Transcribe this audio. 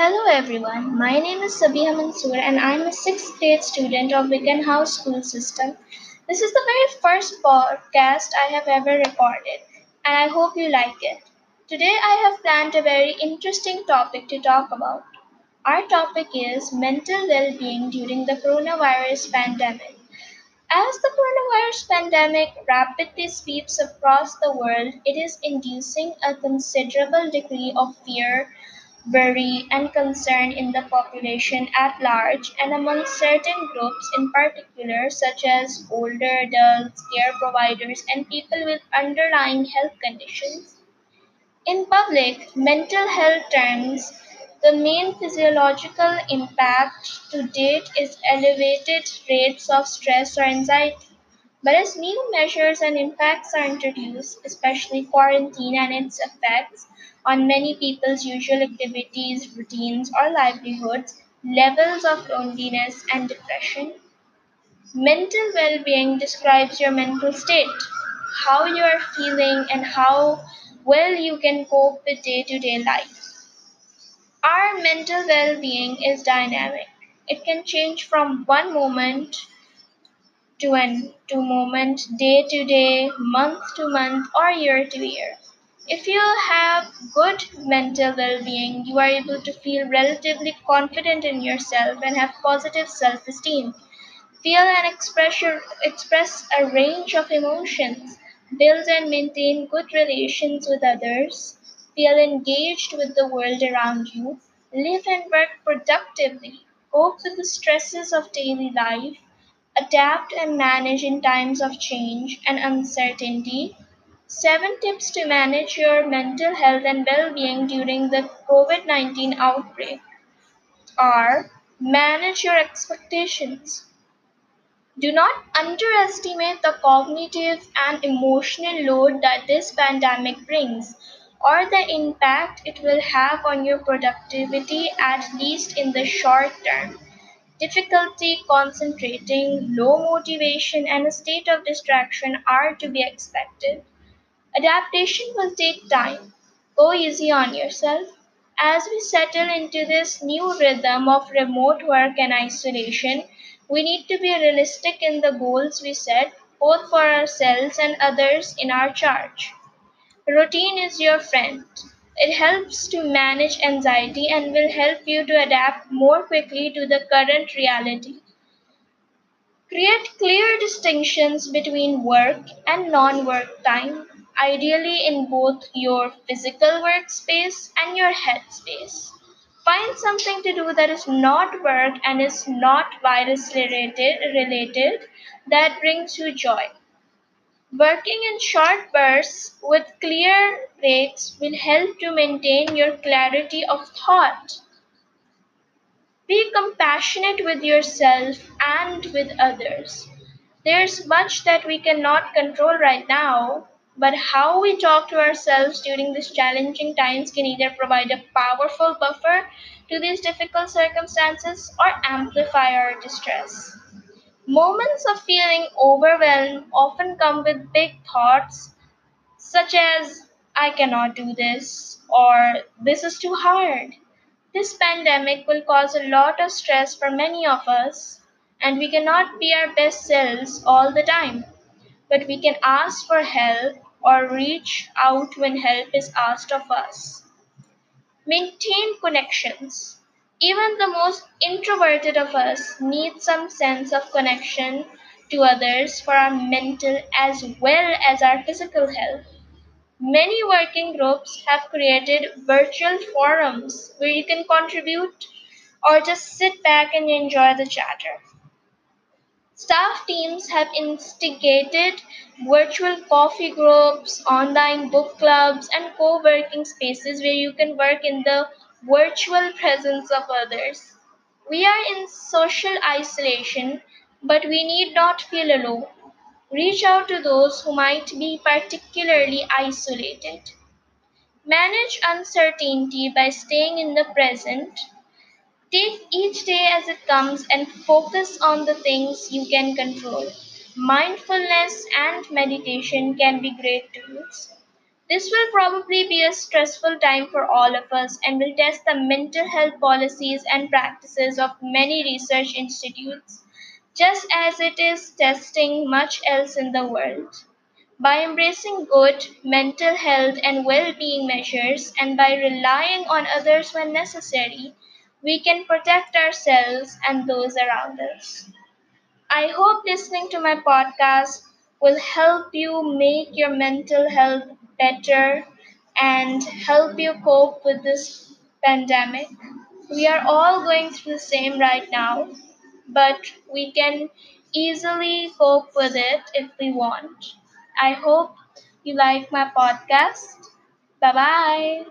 Hello everyone, my name is Sabiha Mansoor and I'm a sixth grade student of Beaconhouse School System. This is the very first podcast I have ever recorded and I hope you like it. Today I have planned a very interesting topic to talk about. Our topic is mental well being during the coronavirus pandemic. As the coronavirus pandemic rapidly sweeps across the world, it is inducing a considerable degree of fear worry, and concern in the population at large and among certain groups in particular, such as older adults, care providers, and people with underlying health conditions. In public mental health terms, the main physiological impact to date is elevated rates of stress or anxiety. But as new measures and impacts are introduced, especially quarantine and its effects on many people's usual activities, routines, or livelihoods, levels of loneliness and depression. Mental well being describes your mental state, how you are feeling, and how well you can cope with day to day life. Our mental well being is dynamic. It can change from one moment to an to moment, day to day, month to month, or year to year. If you have good mental well being, you are able to feel relatively confident in yourself and have positive self esteem. Feel and express, your, express a range of emotions, build and maintain good relations with others, feel engaged with the world around you, live and work productively, cope with the stresses of daily life, adapt and manage in times of change and uncertainty. Seven tips to manage your mental health and well being during the COVID 19 outbreak are manage your expectations. Do not underestimate the cognitive and emotional load that this pandemic brings, or the impact it will have on your productivity, at least in the short term. Difficulty concentrating, low motivation, and a state of distraction are to be expected. Adaptation will take time. Go easy on yourself. As we settle into this new rhythm of remote work and isolation, we need to be realistic in the goals we set, both for ourselves and others in our charge. Routine is your friend. It helps to manage anxiety and will help you to adapt more quickly to the current reality. Create clear distinctions between work and non work time, ideally in both your physical workspace and your headspace. Find something to do that is not work and is not virus related, related that brings you joy. Working in short bursts with clear breaks will help to maintain your clarity of thought. Be compassionate with yourself and with others. There's much that we cannot control right now, but how we talk to ourselves during these challenging times can either provide a powerful buffer to these difficult circumstances or amplify our distress. Moments of feeling overwhelmed often come with big thoughts such as I cannot do this or this is too hard. This pandemic will cause a lot of stress for many of us, and we cannot be our best selves all the time. But we can ask for help or reach out when help is asked of us. Maintain connections. Even the most introverted of us need some sense of connection to others for our mental as well as our physical health. Many working groups have created virtual forums where you can contribute or just sit back and enjoy the chatter. Staff teams have instigated virtual coffee groups, online book clubs, and co working spaces where you can work in the virtual presence of others. We are in social isolation, but we need not feel alone. Reach out to those who might be particularly isolated. Manage uncertainty by staying in the present. Take each day as it comes and focus on the things you can control. Mindfulness and meditation can be great tools. This will probably be a stressful time for all of us and will test the mental health policies and practices of many research institutes, just as it is testing much else in the world. By embracing good mental health and well being measures and by relying on others when necessary, we can protect ourselves and those around us. I hope listening to my podcast will help you make your mental health better and help you cope with this pandemic. We are all going through the same right now, but we can easily cope with it if we want. I hope you like my podcast. Bye bye.